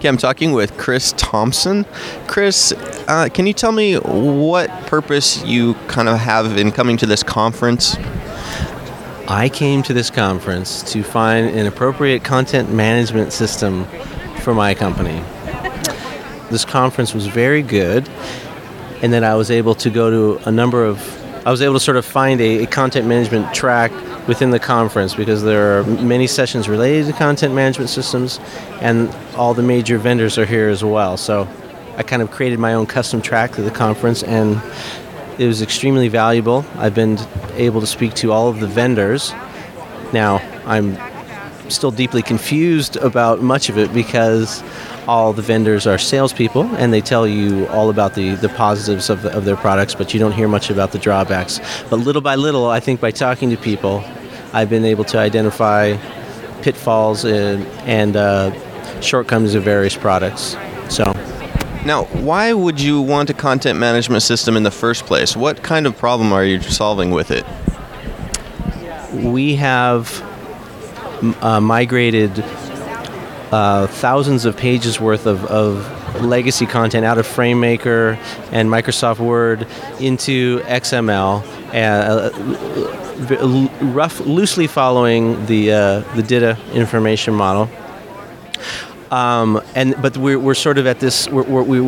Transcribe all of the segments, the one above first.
Okay, I'm talking with Chris Thompson. Chris, uh, can you tell me what purpose you kind of have in coming to this conference? I came to this conference to find an appropriate content management system for my company. This conference was very good, and then I was able to go to a number of, I was able to sort of find a, a content management track within the conference because there are many sessions related to content management systems, and all the major vendors are here as well. So I kind of created my own custom track to the conference, and it was extremely valuable. I've been able to speak to all of the vendors. Now, I'm still deeply confused about much of it because all the vendors are salespeople and they tell you all about the, the positives of, the, of their products, but you don't hear much about the drawbacks. But little by little, I think by talking to people, I've been able to identify pitfalls and, and uh, shortcomings of various products. So. Now, why would you want a content management system in the first place? What kind of problem are you solving with it? We have uh, migrated uh, thousands of pages worth of, of legacy content out of FrameMaker and Microsoft Word into XML, uh, rough, loosely following the uh, the DITA information model. Um, and but we're, we're sort of at this we're, we're,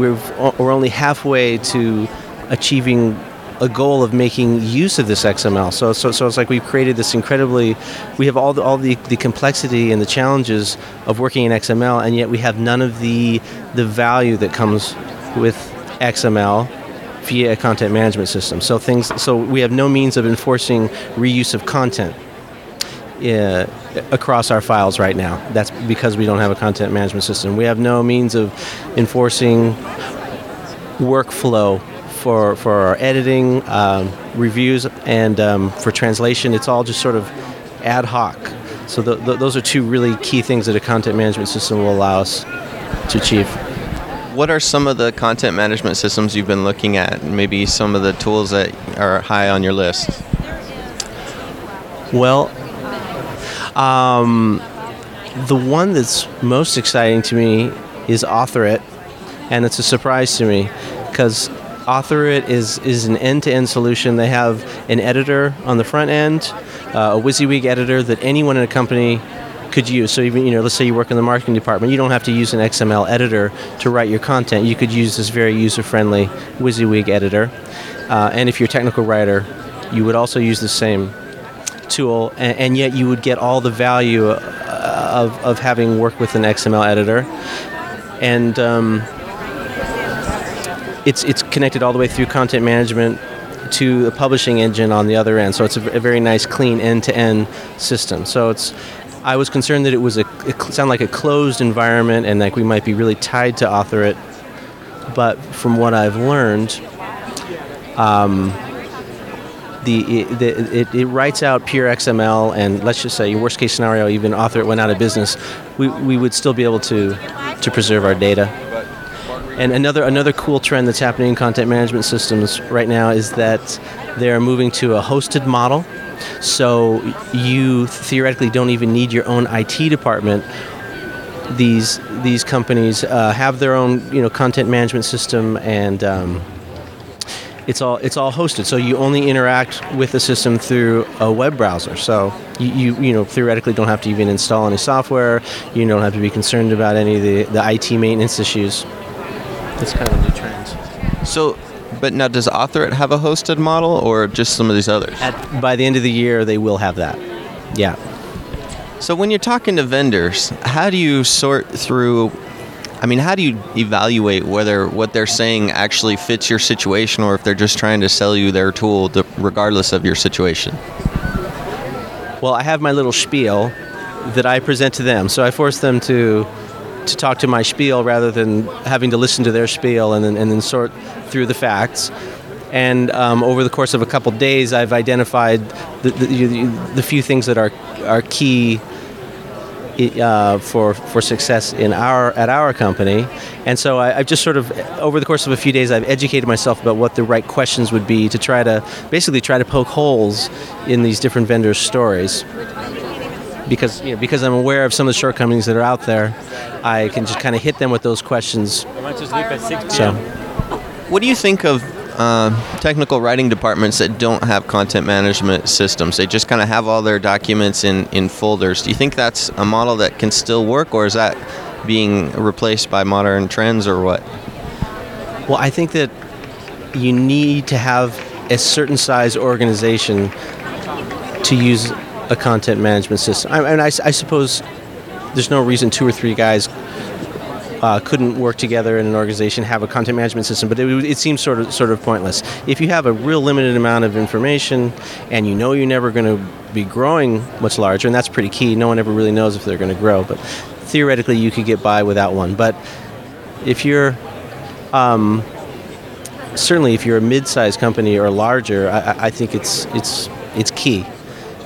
we're only halfway to achieving a goal of making use of this XML. So, so, so it's like we've created this incredibly, we have all the, all the, the complexity and the challenges of working in XML, and yet we have none of the, the value that comes with XML via a content management system. So things, so we have no means of enforcing reuse of content. Uh, across our files right now. That's because we don't have a content management system. We have no means of enforcing workflow for, for our editing, um, reviews, and um, for translation. It's all just sort of ad hoc. So the, the, those are two really key things that a content management system will allow us to achieve. What are some of the content management systems you've been looking at? Maybe some of the tools that are high on your list? Well, um, the one that's most exciting to me is AuthorIt, and it's a surprise to me because AuthorIt is is an end-to-end solution. They have an editor on the front end, uh, a WYSIWYG editor that anyone in a company could use. So even you know, let's say you work in the marketing department, you don't have to use an XML editor to write your content. You could use this very user-friendly WYSIWYG editor. Uh, and if you're a technical writer, you would also use the same tool, and, and yet you would get all the value uh, of, of having worked with an XML editor. And um, it's it's connected all the way through content management to the publishing engine on the other end. So it's a, a very nice, clean end-to-end system. So it's I was concerned that it was a it like a closed environment and like we might be really tied to AuthorIt. But from what I've learned, um, the, the it, it, writes out pure XML, and let's just say, your worst case scenario, even AuthorIt went out of business, we, we would still be able to to preserve our data. And another another cool trend that's happening in content management systems right now is that they're moving to a hosted model. So you theoretically don't even need your own IT department. These these companies uh, have their own you know content management system and. Um, it's all it's all hosted, so you only interact with the system through a web browser. So you, you, you know theoretically don't have to even install any software. You don't have to be concerned about any of the, the IT maintenance issues. It's kind of a new trend. So, but now does AuthorIt have a hosted model or just some of these others? At, by the end of the year, they will have that. Yeah. So when you're talking to vendors, how do you sort through? I mean, how do you evaluate whether what they're saying actually fits your situation or if they're just trying to sell you their tool to, regardless of your situation? Well, I have my little spiel that I present to them. So I force them to to talk to my spiel rather than having to listen to their spiel and then, and then sort through the facts. And um, over the course of a couple days, I've identified the, the, the, few things that are, are key uh, for, for success in our, at our company. And so I, have just sort of, over the course of a few days, I've educated myself about what the right questions would be to try to basically try to poke holes in these different vendors' stories because you know, because I'm aware of some of the shortcomings that are out there, I can just kind of hit them with those questions. So What do you think of uh, technical writing departments that don't have content management systems? They just kind of have all their documents in, in folders. Do you think that's a model that can still work, or is that being replaced by modern trends, or what? Well, I think that you need to have a certain size organization to use a content management system. I, and I, I suppose there's no reason two or three guys uh, couldn't work together in an organization, have a content management system, but it, it seems sort of sort of pointless. If you have a real limited amount of information and you know you're never going to be growing much larger, and that's pretty key. No one ever really knows if they're going to grow, but theoretically you could get by without one. But if you're certainly if you're a mid-sized company or larger, I- I think it's it's it's key.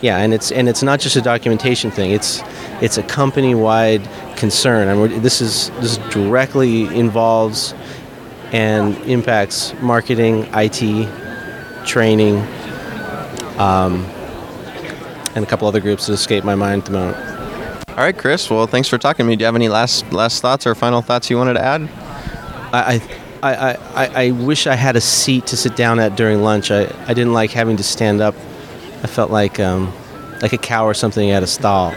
Yeah, and it's and it's not just a documentation thing. It's it's a company-wide concern. I mean, this is this directly involves and impacts marketing, IT, training, um, and a couple other groups that escape my mind at the moment. All right, Chris. Well, thanks for talking to me. Do you have any last last thoughts or final thoughts you wanted to add? I, I, I, I, I wish I had a seat to sit down at during lunch. I, I didn't like having to stand up. I felt like um, like a cow or something at a stall.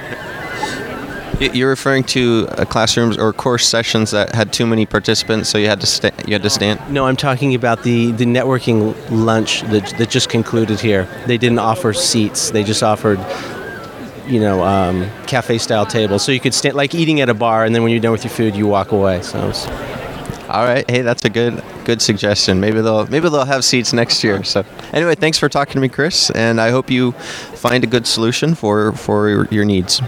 You're referring to uh, classrooms or course sessions that had too many participants, so you had to sta- you had to stand. No, I'm talking about the, the networking lunch that, that just concluded here. They didn't offer seats. They just offered, you know, um, cafe style tables. So you could stand like eating at a bar, and then when you're done with your food, you walk away. So All right. Hey, that's a good good suggestion. Maybe they'll maybe they'll have seats next year. So anyway, thanks for talking to me, Chris, and I hope you find a good solution for for your, your needs.